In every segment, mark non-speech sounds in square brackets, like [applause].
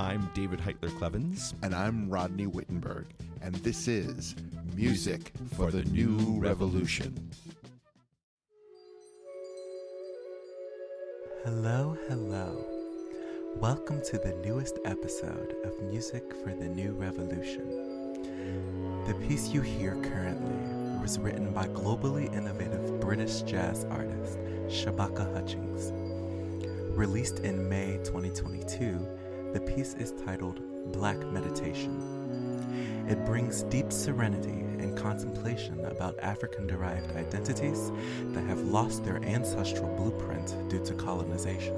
I'm David Heitler Clevens. And I'm Rodney Wittenberg. And this is Music for the New Revolution. Hello, hello. Welcome to the newest episode of Music for the New Revolution. The piece you hear currently was written by globally innovative British jazz artist Shabaka Hutchings. Released in May 2022, the piece is titled Black Meditation. It brings deep serenity and contemplation about African derived identities that have lost their ancestral blueprint due to colonization.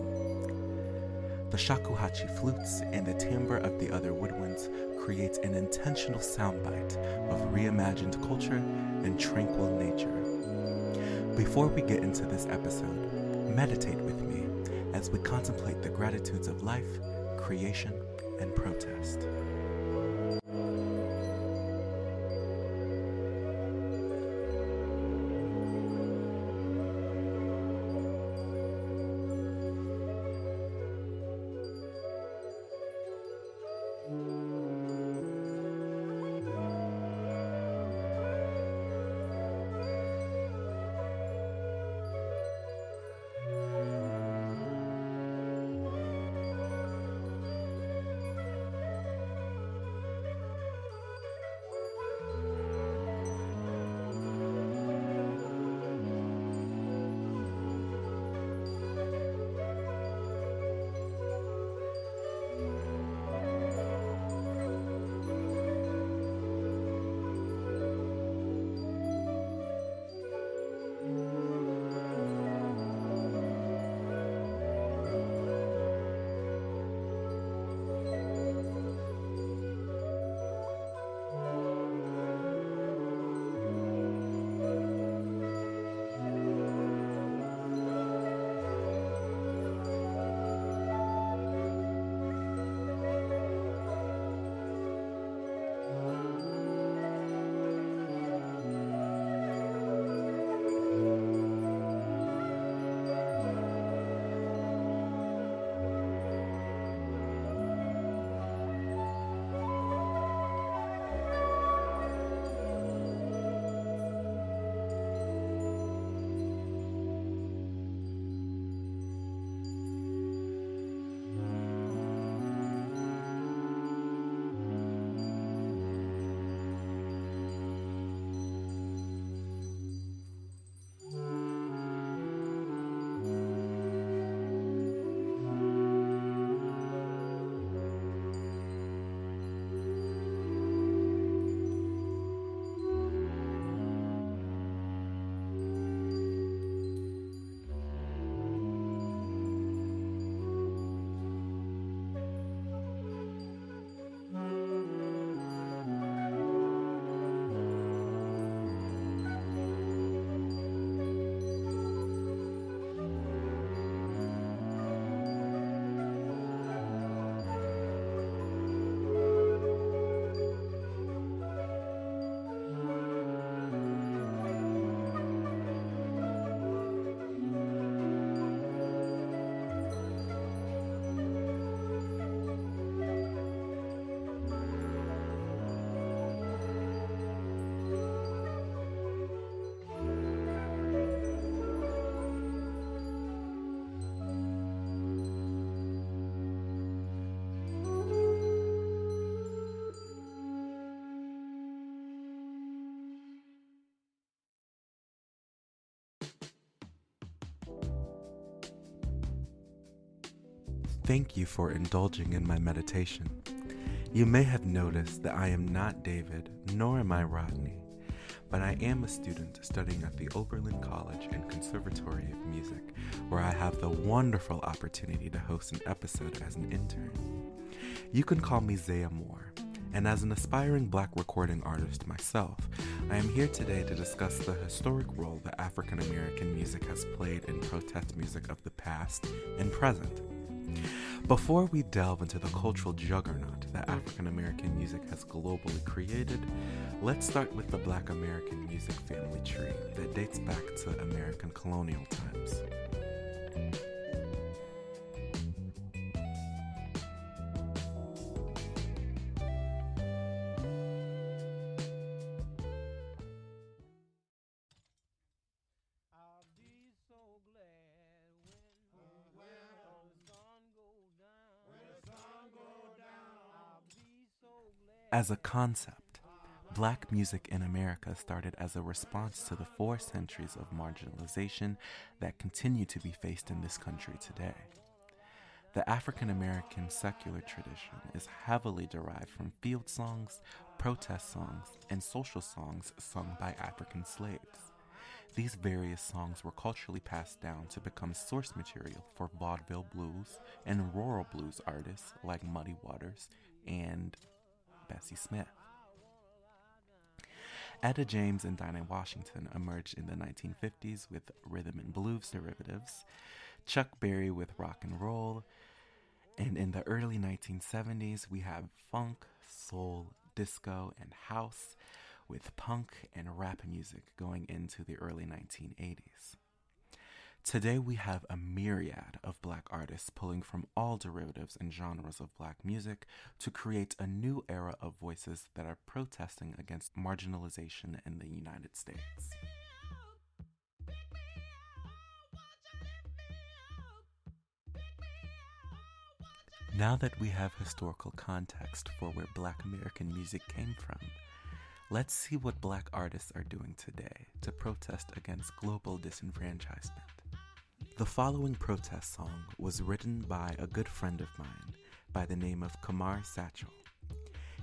The shakuhachi flutes and the timbre of the other woodwinds creates an intentional soundbite of reimagined culture and tranquil nature. Before we get into this episode, meditate with me as we contemplate the gratitudes of life, creation, and protest. Thank you for indulging in my meditation. You may have noticed that I am not David, nor am I Rodney, but I am a student studying at the Oberlin College and Conservatory of Music, where I have the wonderful opportunity to host an episode as an intern. You can call me Zaya Moore, and as an aspiring black recording artist myself, I am here today to discuss the historic role that African American music has played in protest music of the past and present. Before we delve into the cultural juggernaut that African American music has globally created, let's start with the Black American music family tree that dates back to American colonial times. As a concept, black music in America started as a response to the four centuries of marginalization that continue to be faced in this country today. The African American secular tradition is heavily derived from field songs, protest songs, and social songs sung by African slaves. These various songs were culturally passed down to become source material for vaudeville blues and rural blues artists like Muddy Waters and Bessie Smith. Etta James and Dinah Washington emerged in the 1950s with rhythm and blues derivatives, Chuck Berry with rock and roll, and in the early 1970s we have funk, soul, disco, and house, with punk and rap music going into the early 1980s. Today, we have a myriad of black artists pulling from all derivatives and genres of black music to create a new era of voices that are protesting against marginalization in the United States. Now that we have historical context for where black American music came from, let's see what black artists are doing today to protest against global disenfranchisement. The following protest song was written by a good friend of mine by the name of Kamar Satchel.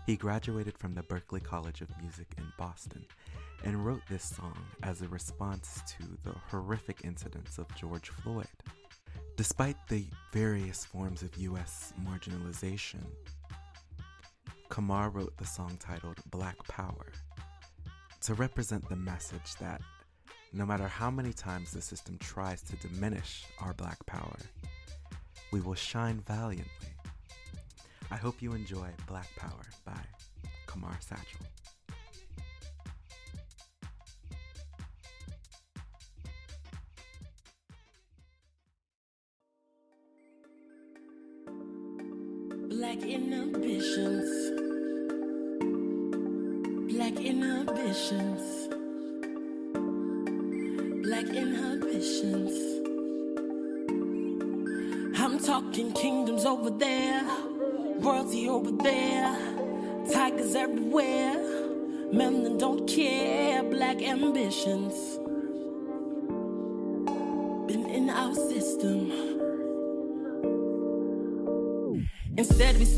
He graduated from the Berklee College of Music in Boston and wrote this song as a response to the horrific incidents of George Floyd. Despite the various forms of U.S. marginalization, Kamar wrote the song titled Black Power to represent the message that no matter how many times the system tries to diminish our black power, we will shine valiantly. I hope you enjoy Black Power by Kamar Satchel.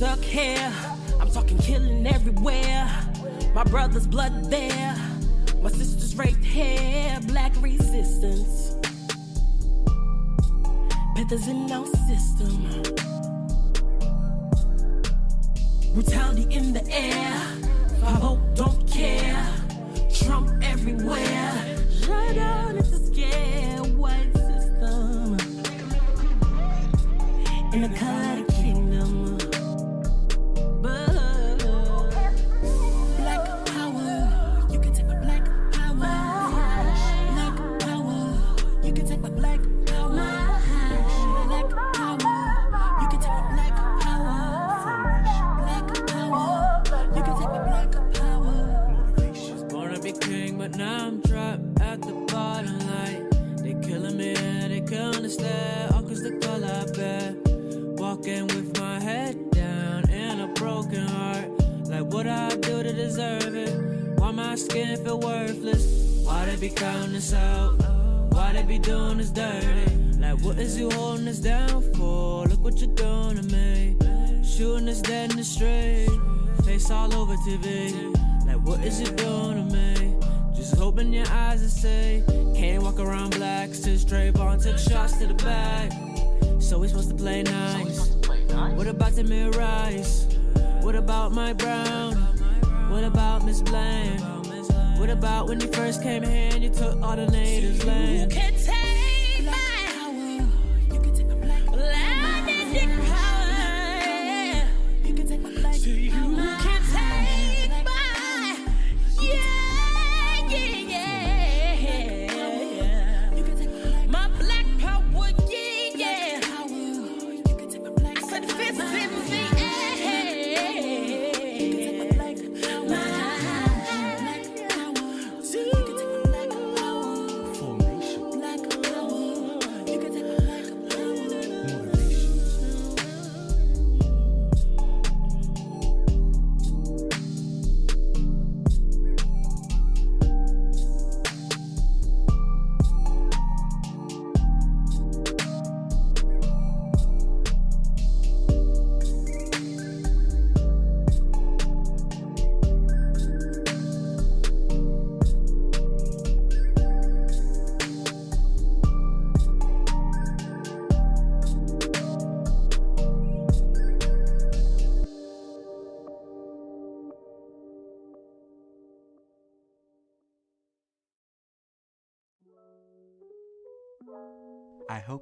Stuck here. I'm talking killing everywhere. My brother's blood there. My sister's raped here. Black resistance. Panthers in our system. Brutality in the air. 5 about Mike Brown? What about Miss Bland? What about when you first came here and you took all the natives' land?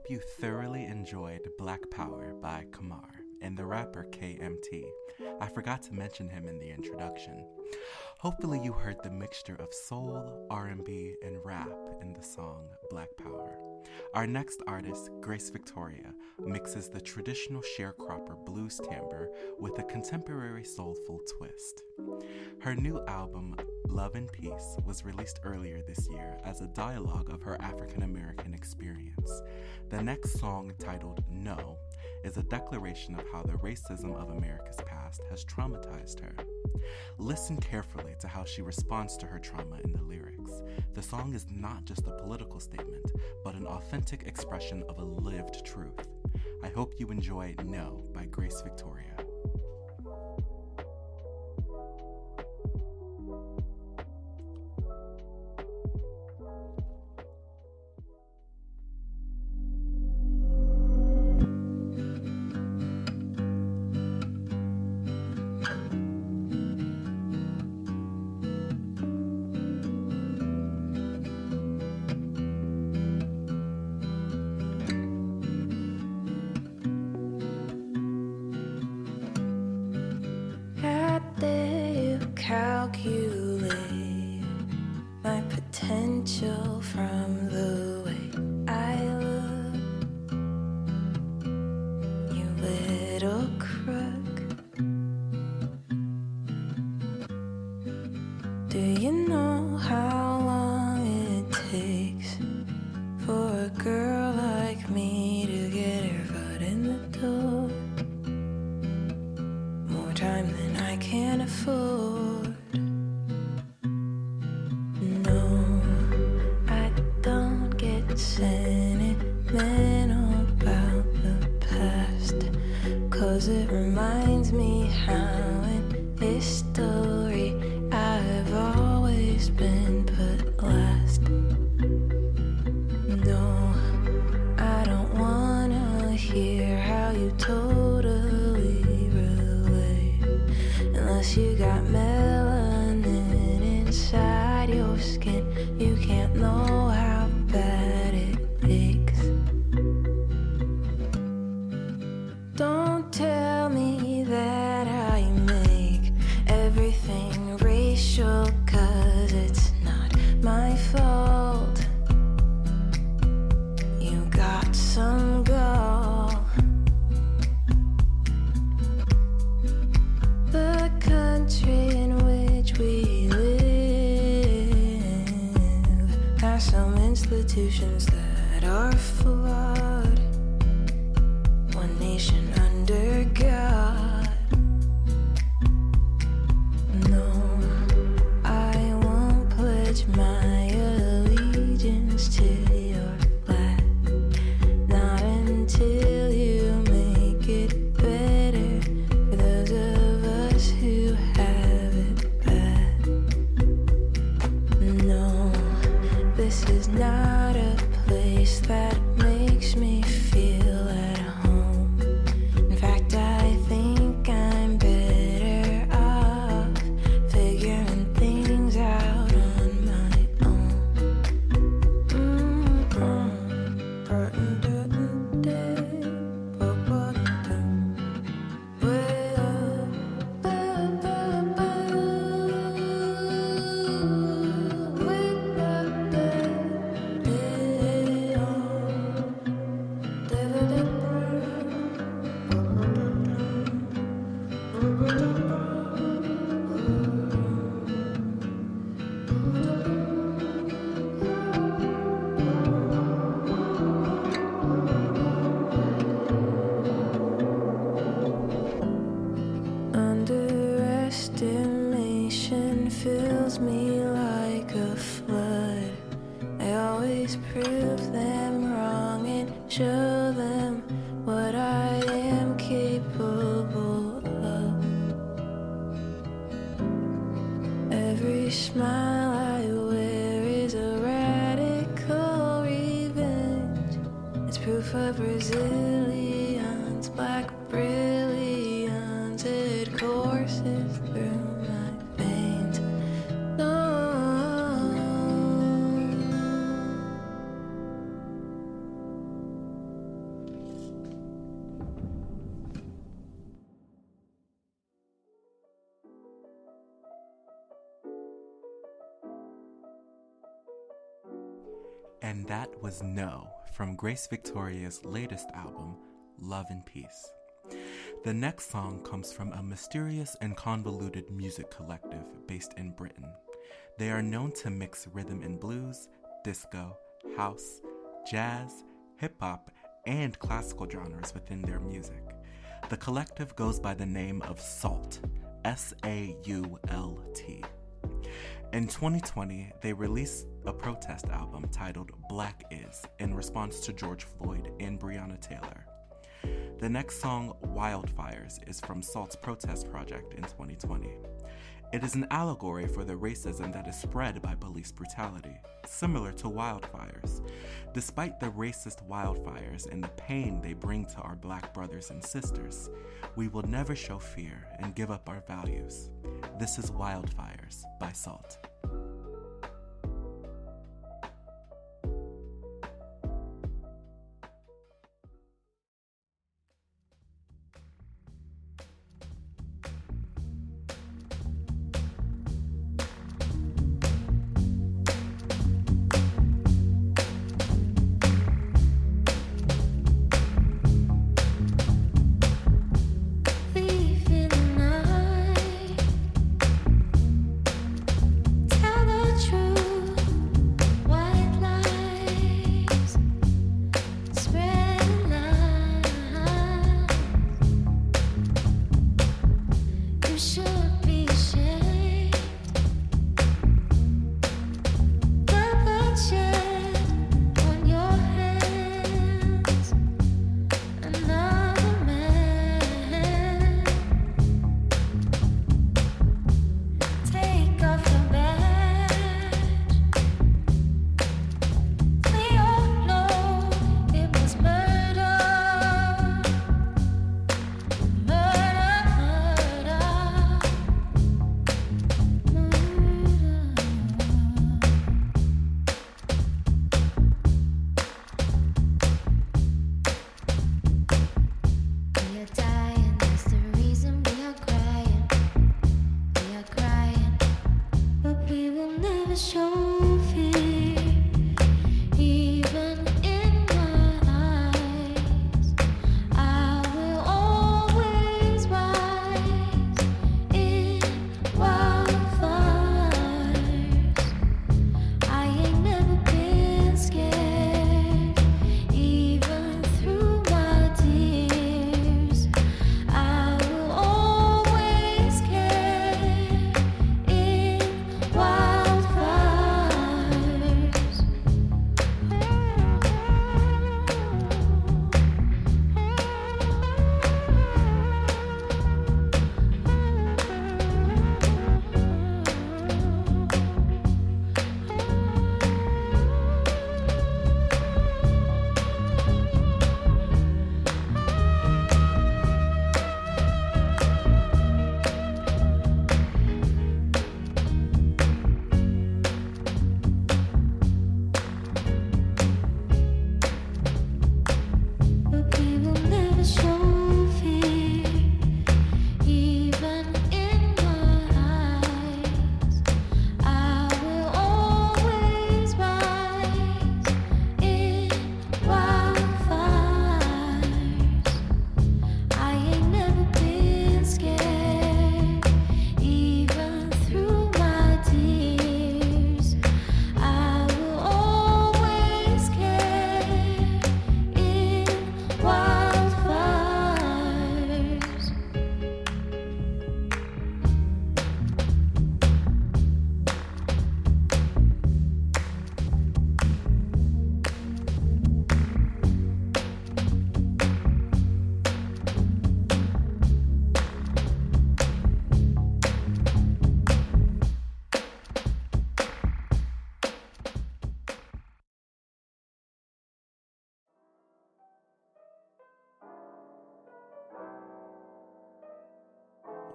You thoroughly enjoyed Black Power by Kamar and the rapper KMT. I forgot to mention him in the introduction. Hopefully you heard the mixture of soul, R&B, and rap in the song Black Power. Our next artist, Grace Victoria, mixes the traditional sharecropper blues timbre with a contemporary soulful twist. Her new album, Love and Peace, was released earlier this year as a dialogue of her African American experience. The next song, titled No, is a declaration of how the racism of America's past has traumatized her. Listen carefully to how she responds to her trauma in the lyrics. The song is not just a political statement, but an authentic expression of a lived truth. I hope you enjoy No by Grace Victoria. And that was No from Grace Victoria's latest album, Love and Peace. The next song comes from a mysterious and convoluted music collective based in Britain. They are known to mix rhythm and blues, disco, house, jazz, hip hop, and classical genres within their music. The collective goes by the name of SAULT, S A U L T. In 2020, they released a protest album titled Black Is in response to George Floyd and Breonna Taylor. The next song, Wildfires, is from SAULT's protest project in 2020. It is an allegory for the racism that is spread by police brutality, similar to wildfires. Despite the racist wildfires and the pain they bring to our black brothers and sisters, we will never show fear and give up our values. This is Wildfires by SAULT.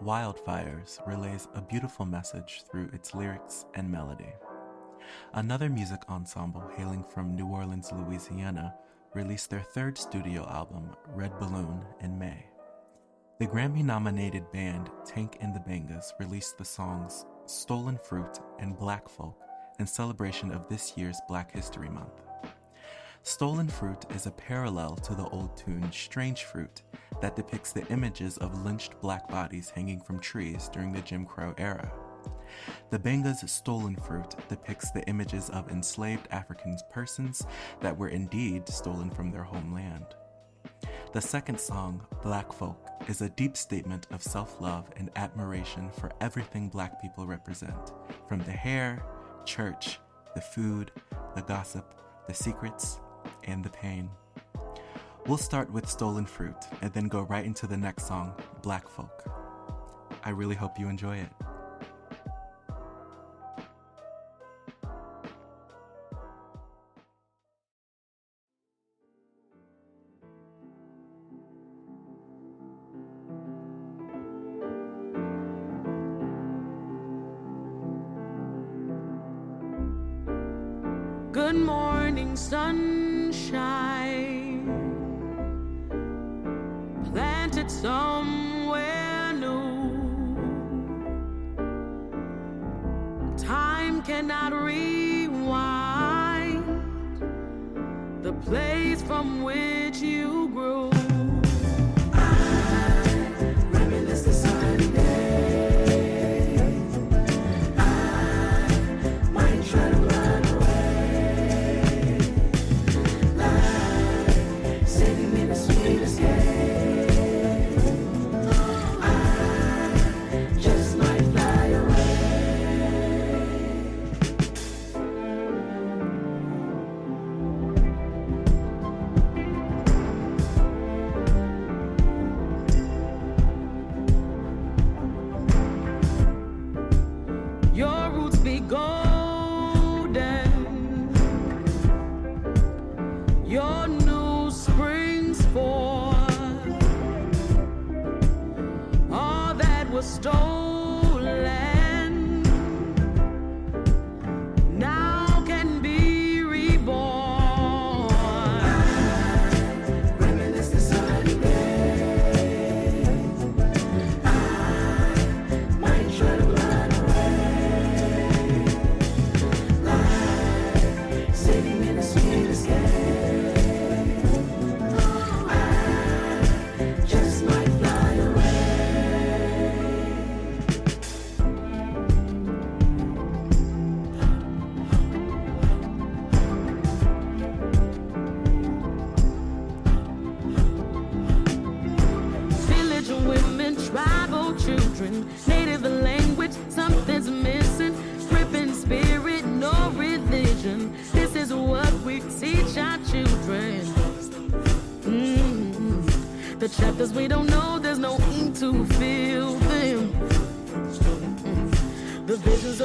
Wildfires relays a beautiful message through its lyrics and melody. Another music ensemble hailing from New Orleans, Louisiana, released their third studio album, Red Balloon, in May. The Grammy nominated band Tank and the Bangas released the songs Stolen Fruit and Black Folk in celebration of this year's Black History Month. Stolen Fruit is a parallel to the old tune Strange Fruit that depicts the images of lynched black bodies hanging from trees during the Jim Crow era. The Bangas' Stolen Fruit depicts the images of enslaved African persons that were indeed stolen from their homeland. The second song, Black Folk, is a deep statement of self love and admiration for everything black people represent, from the hair, church, the food, the gossip, the secrets, and the pain. We'll start with Stolen Fruit and then go right into the next song, Black Folk. I really hope you enjoy it. All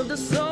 The visions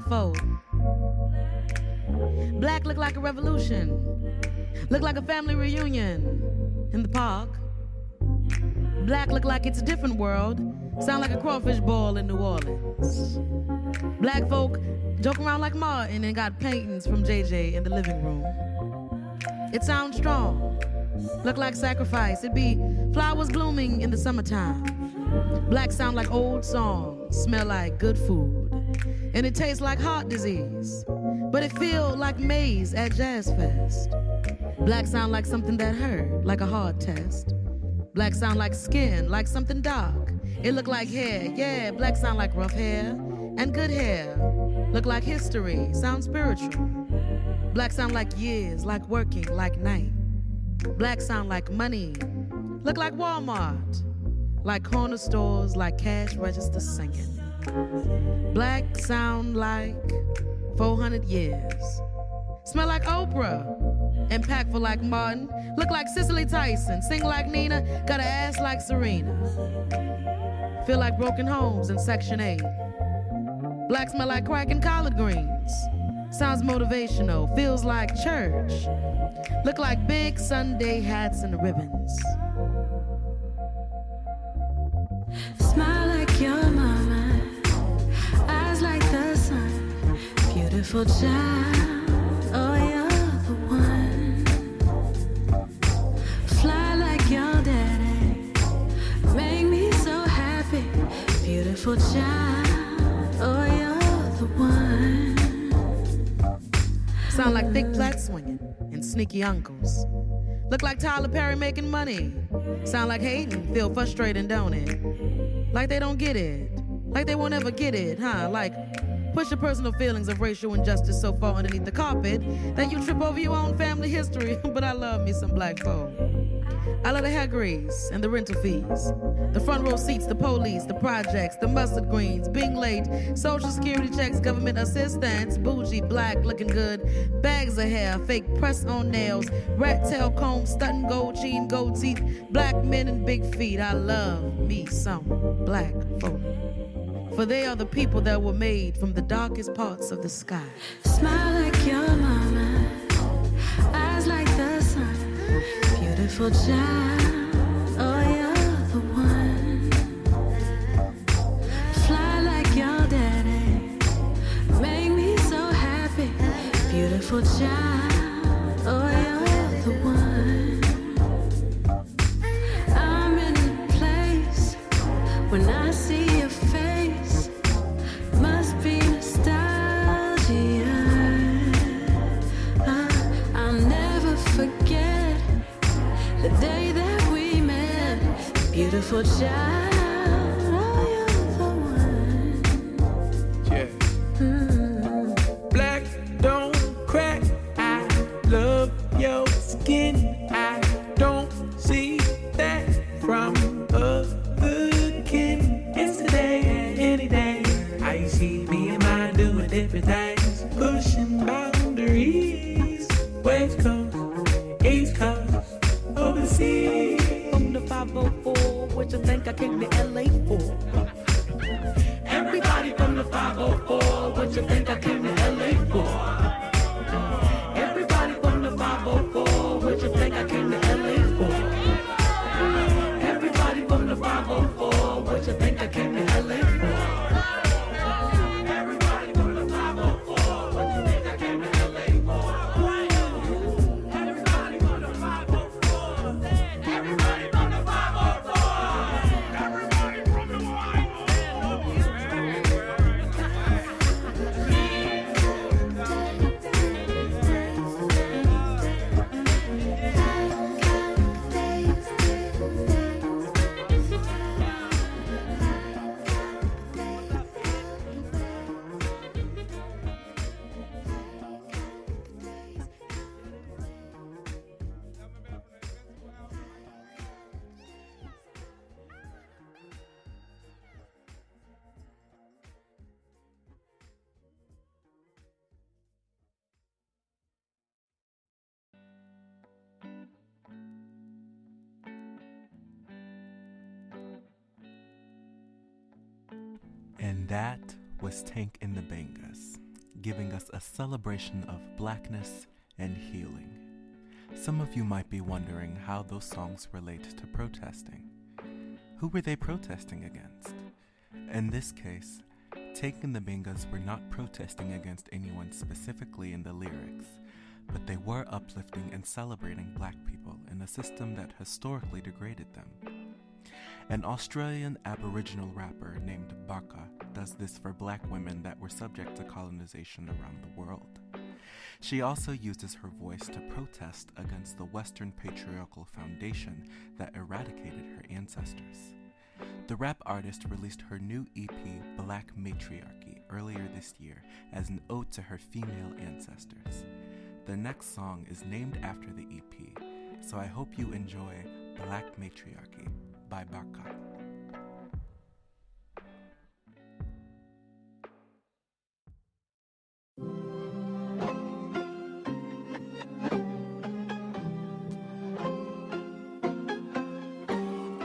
folk. Black look like a revolution. Look like a family reunion in the park. Black look like it's a different world. Sound like a crawfish ball in New Orleans. Black folk joke around like Martin and got paintings from JJ in the living room. It sounds strong. Look like sacrifice. It be flowers blooming in the summertime. Black sound like old songs. Smell like good food. And it tastes like heart disease. But it feel like maize at Jazz Fest. Black sound like something that hurt, like a hard test. Black sound like skin, like something dark. It look like hair, yeah. Black sound like rough hair and good hair. Look like history, sound spiritual. Black sound like years, like working, like night. Black sound like money, look like Walmart, like corner stores, like cash register singing. Black sound like 400 years. Smell like Oprah, impactful like Martin, look like Cicely Tyson, sing like Nina, got an ass like Serena. Feel like broken homes in Section 8. Black smell like crack and collard greens. Sounds motivational, feels like church. Look like big Sunday hats and ribbons. Beautiful child, oh you're the one. Fly like your daddy, make me so happy. Beautiful child, oh you're the one. Sound like thick flat swinging and sneaky uncles. Look like Tyler Perry making money. Sound like hating, feel frustrated, don't it? Like they don't get it. Like they won't ever get it, huh? Like push your personal feelings of racial injustice so far underneath the carpet that you trip over your own family history. [laughs] but I love me some black folk. I love the hair grease and the rental fees, the front row seats, the police, the projects, the mustard greens, being late, social security checks, government assistance, bougie, black, looking good, bags of hair, fake press on nails, rat tail comb, stunting gold chain, gold teeth, black men and big feet. I love me some black folk. For they are the people that were made from the darkest parts of the sky. Smile like your mama, eyes like the sun. Beautiful child, oh you're the one. Fly like your daddy, make me so happy. Beautiful child, Beautiful child, that was Tank in the Bangas, giving us a celebration of blackness and healing. Some of you might be wondering how those songs relate to protesting. Who were they protesting against? In this case, Tank and the Bangas were not protesting against anyone specifically in the lyrics, but they were uplifting and celebrating black people in a system that historically degraded them. An Australian Aboriginal rapper named Barka does this for black women that were subject to colonization around the world. She also uses her voice to protest against the Western patriarchal foundation that eradicated her ancestors. The rap artist released her new EP, Black Matriarchy, earlier this year as an ode to her female ancestors. The next song is named after the EP, so I hope you enjoy Black Matriarchy by Barka.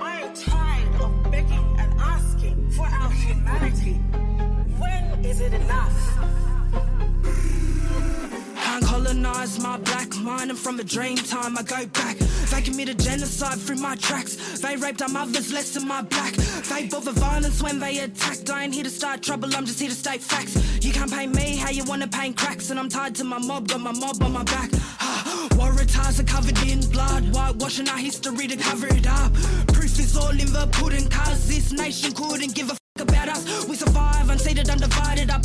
I am tired of begging and asking for our humanity. When is it enough? Can't colonize my black mind, and from a dream time I go back. They committed genocide through my tracks. They raped our mothers less than my black. They the violence when they attacked. I ain't here to start trouble, I'm just here to state facts. You can't pay me how you wanna paint cracks, and I'm tied to my mob, got my mob on my back. [sighs] War attires are covered in blood, whitewashing our history to cover it up. Proof is all in the pudding, cause this nation couldn't give a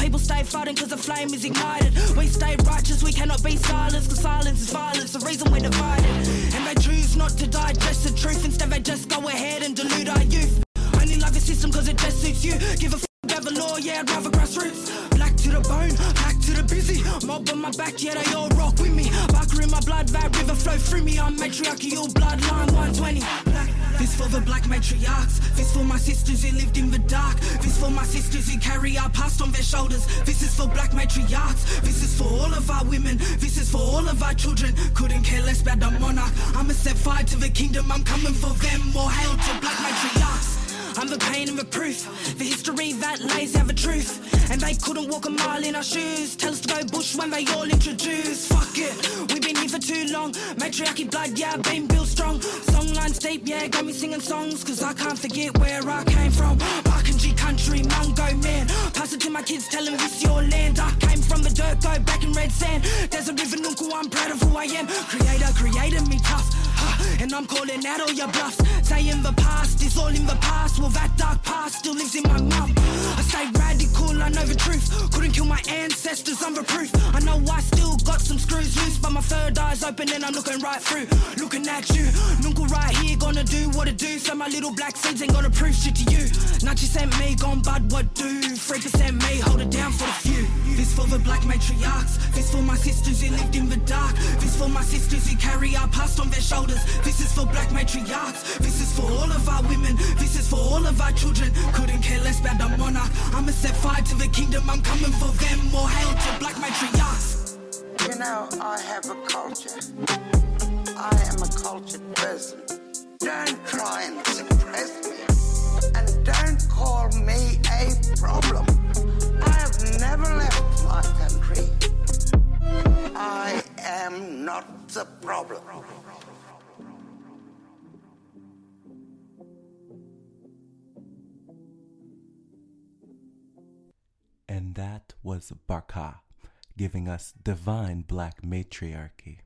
people stay fighting cause the flame is ignited. We stay righteous, we cannot be silenced, cause silence is violence, the reason we're divided. And they choose not to digest the truth, instead they just go ahead and dilute our youth. Only love the system cause it just suits you. Give a f- about the law, yeah, I'd rather grassroots. The bone, black to the busy. Mob on my back, yeah, they all rock with me. Barker in my blood, that river flow through me. I'm matriarchal bloodline 120. Black. This for the black matriarchs. This for my sisters who lived in the dark. This for my sisters who carry our past on their shoulders. This is for black matriarchs. This is for all of our women. This is for all of our children. Couldn't care less about the monarch. I'ma set fire to the kingdom. I'm coming for them. More hail to black matriarchs. I'm the pain and the proof, the history that lays out the truth. And they couldn't walk a mile in our shoes. Tell us to go bush when they all introduce. Fuck it, we've been here for too long. Matriarchy blood, yeah, been built strong. Songlines deep, yeah, got me singing songs. Cause I can't forget where I came from. G country, Mungo man. Pass it to my kids, tell them this your land. I came from the dirt, go back in red sand. There's a river Nunku, I'm proud of who I am. Creator created me tough. And I'm calling out all your bluffs. Saying the past is all in the past. Well, that dark past still lives in my mum. I stay radical, I know the truth. Couldn't kill my ancestors, I'm the proof. I know I still got some screws loose, but my third eye's open and I'm looking right through. Looking at you, Nuncle right here, gonna do what it do. So my little black seeds ain't gonna prove shit to you. Not you sent me, gone bud, what do? 3% me, hold it down for the few. This for the black matriarchs. This for my sisters who lived in the dark. This for my sisters who carry our past on their shoulders. This is for black matriarchs. This is for all of our women. This is for all of our children. Couldn't care less about the monarch. I'ma set fire to the kingdom. I'm coming for them. More hail to black matriarchs. You know, I have a culture. I am a cultured person. Don't try and suppress me. And don't call me a problem. I have never left my country. I am not the problem. And that was Barka, giving us divine black matriarchy.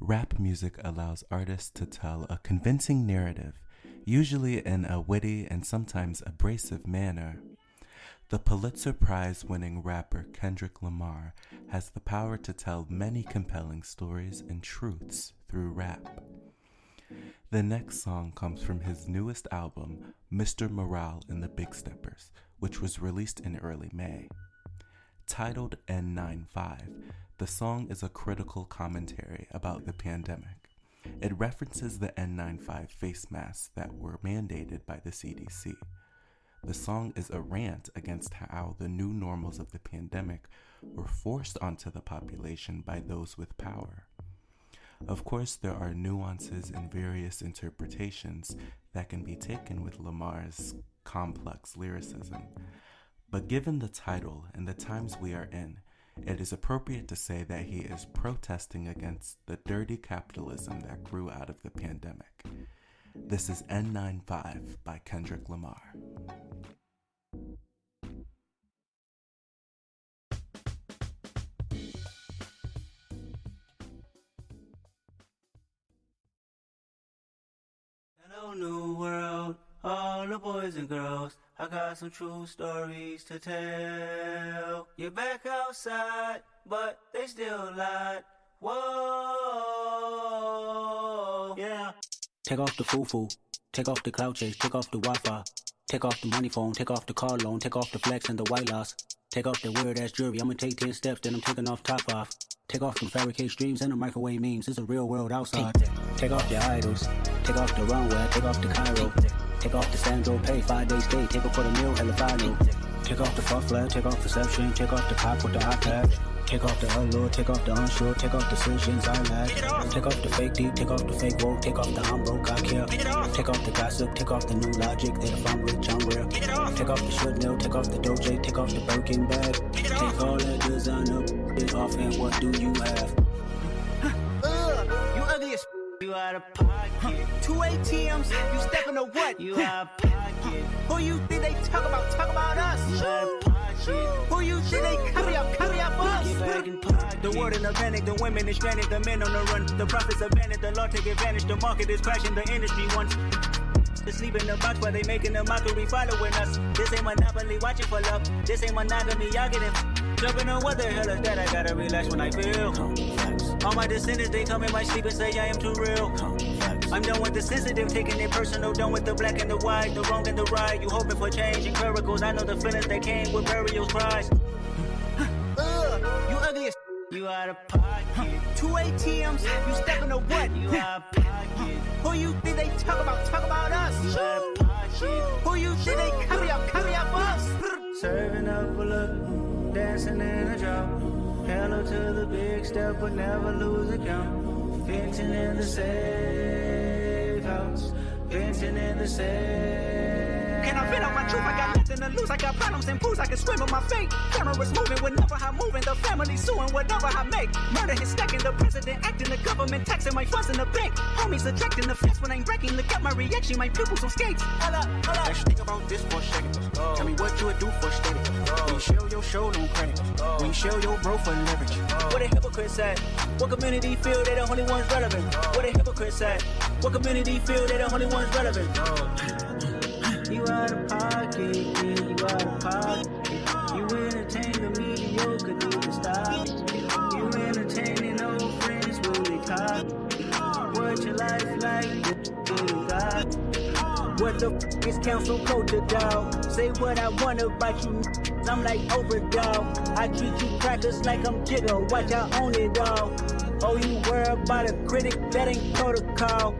Rap music allows artists to tell a convincing narrative, usually in a witty and sometimes abrasive manner. The Pulitzer Prize winning rapper Kendrick Lamar has the power to tell many compelling stories and truths through rap. The next song comes from his newest album, Mr. Morale and the Big Steppers, which was released in early May. Titled N95, the song is a critical commentary about the pandemic. It references the N95 face masks that were mandated by the CDC. The song is a rant against how the new normals of the pandemic were forced onto the population by those with power. Of course, there are nuances and various interpretations that can be taken with Lamar's complex lyricism, But given the title and the times we are in, it is appropriate to say that he is protesting against the dirty capitalism that grew out of the pandemic. This is N95 by Kendrick Lamar. Boys and girls. I got some true stories to tell. You're back outside, but they still lied. Whoa, yeah. Take off the foo-foo, take off the cloud chase, take off the Wi-Fi, take off the money phone, take off the car loan, take off the flex and the white loss, take off the weird ass jewelry. I'ma take 10 steps, then I'm taking off top off. Take off them fabricate streams and the microwave memes. It's a real world outside. Take off your idols, take off the runway, take off the Cairo, take off the Sandro pay, five days stay, take off for the meal, hella final. Take off the fuck flag, take off perception, take off the cop with the iPad. Take off the allure, take off the unsure, take off decisions I lack. Take off the fake deep, take off the fake woke, take off the I'm broke, I care. Take off the gossip, take off the new logic that if I'm rich, I'm real. Take off the should know, take off the doje, take off the Birkin bag. Take all that designer it off and what do you have? Ugh, you ugly as you out of pocket. Two ATMs, you stepping to what? You out of pocket. Who you think they talk about? Talk about us. You out of pocket. Who you think they carry up? Carry The world in a panic, the women is stranded, the men on the run. The profits abandoned, the law take advantage, the market is crashing, the industry wants. To sleep in the box while they making a mockery following us. This ain't monopoly, watching for love. This ain't monogamy, y'all getting jumping on what the hell is that? I gotta relax when I feel. All my descendants, they come in my sleep and say I am too real. I'm done with the sensitive, taking it personal. Done with the black and the white, the wrong and the right. You hoping for change and miracles. I know the feelings that came with burial cries. You out of pocket. Two ATMs, you stepping to what? You out of pocket. Who you think they talk about? Talk about us. You out of pocket. Who you think they carry up? Carry up us. Serving up a look, dancing in a drop. Hello to the big step, but never lose a count. Venting in the safe house, venting in the safe. Can I vent on my truth? I got nothing to lose. I got problems and pools. I can swim with my fate. Cameras moving whenever I'm moving. The family suing whatever I make. Murder is stacking. The president acting. The government taxing my funds in the bank. Homies subtracting the fence when I'm breaking. Look at my reaction. My pupils on skates. Hold up, hold up. Let's think about this for a second. Oh. Tell me what you would do for steady. Oh. When you show your show no credit. Oh. When you show your bro for leverage. What a hypocrite said. What community feel they the only ones relevant? What a hypocrite said. What community feel they the only ones relevant? You out of pocket, yeah, you out of pocket. You entertain the mediocre, need to stop. You entertaining old friends, will they talk? What your life like, to God? What the f is council culture, dog? Say what I want about you. I'm like overdog. I treat you crackers like I'm Jigga. Watch I own it all. Oh, you worry about a critic? That ain't protocol.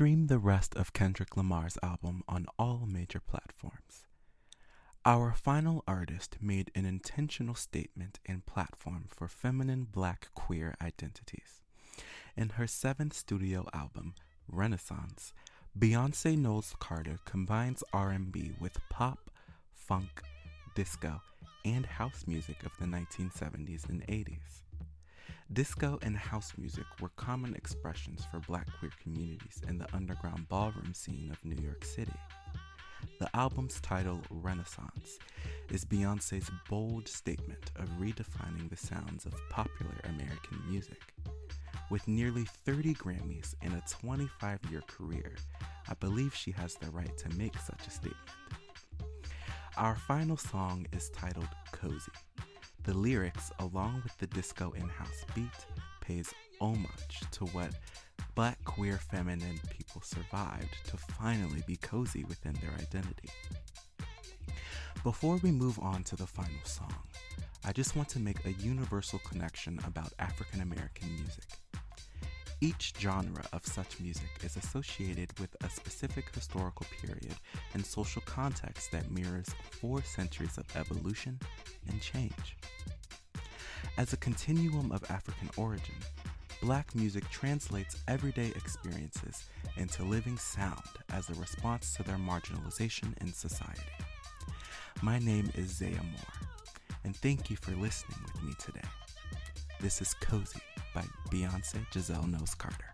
Stream the rest of Kendrick Lamar's album on all major platforms. Our final artist made an intentional statement and platform for feminine black queer identities. In her seventh studio album, Renaissance, Beyonce Knowles Carter combines R&B with pop, funk, disco, and house music of the 1970s and 80s. Disco and house music were common expressions for black queer communities in the underground ballroom scene of New York City. The album's title, Renaissance, is Beyonce's bold statement of redefining the sounds of popular American music. With nearly 30 Grammys and a 25 year career, I believe she has the right to make such a statement. Our final song is titled Cozy. The lyrics, along with the disco in house beat, pays homage to what black queer feminine people survived to finally be cozy within their identity. Before we move on to the final song, I just want to make a universal connection about African American music. Each genre of such music is associated with a specific historical period and social context that mirrors four centuries of evolution, and change. As a continuum of African origin, black music translates everyday experiences into living sound as a response to their marginalization in society. My name is Zaya Moore, and thank you for listening with me today. This is Cozy by Beyonce Giselle Knowles Carter.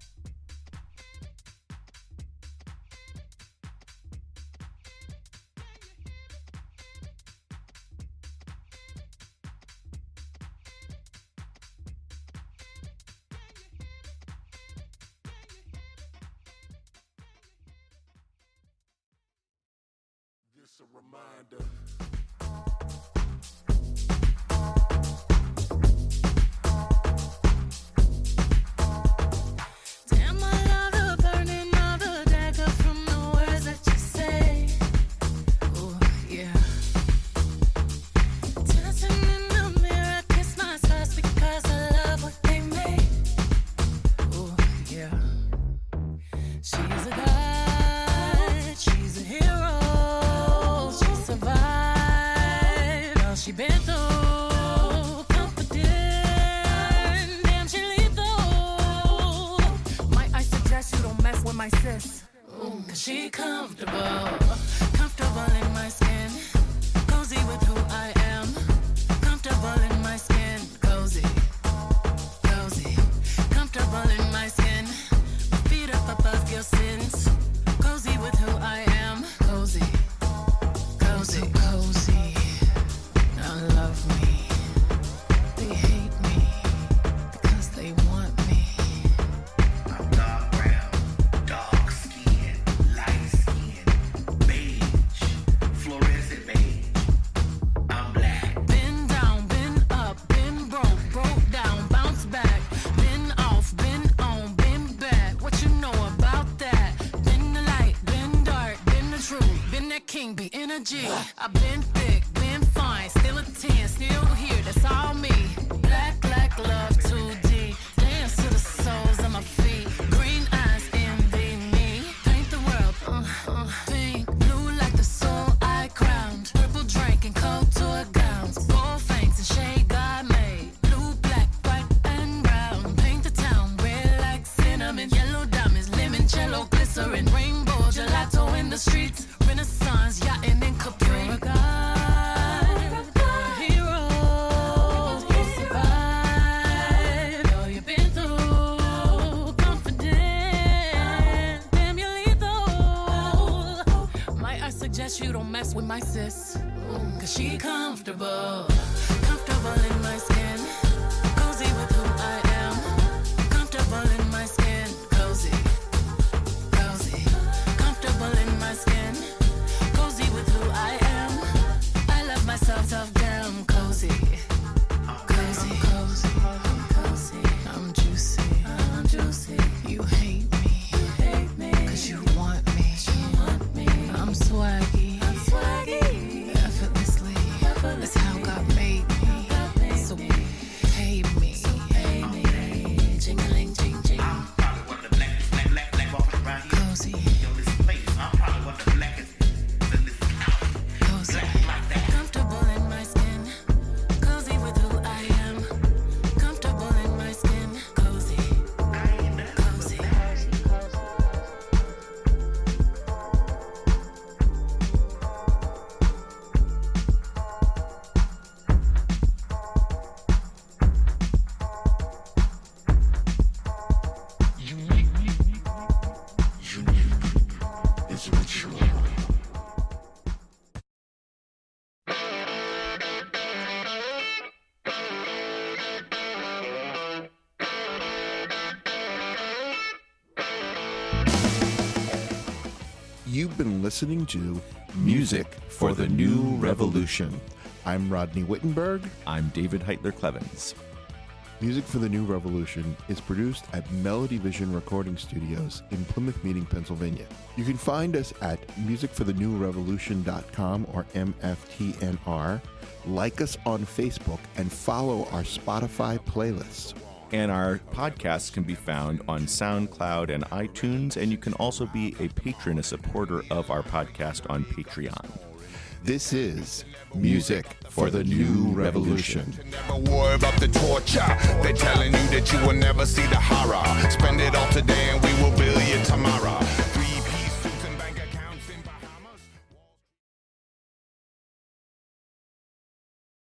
Been listening to Music for the New Revolution. I'm Rodney Wittenberg. I'm David Heitler Clevens. Music for the New Revolution is produced at Melody Vision Recording Studios in Plymouth Meeting, Pennsylvania. You can find us at musicforthenewrevolution.com or MFTNR. Like us on Facebook and follow our Spotify playlists our podcasts can be found on SoundCloud and iTunes, and you can also be a patron, a supporter of our podcast on Patreon. This is Music for the New Revolution. Never worry about the torture. They telling you that you will never see the horror. Spend it all today and we will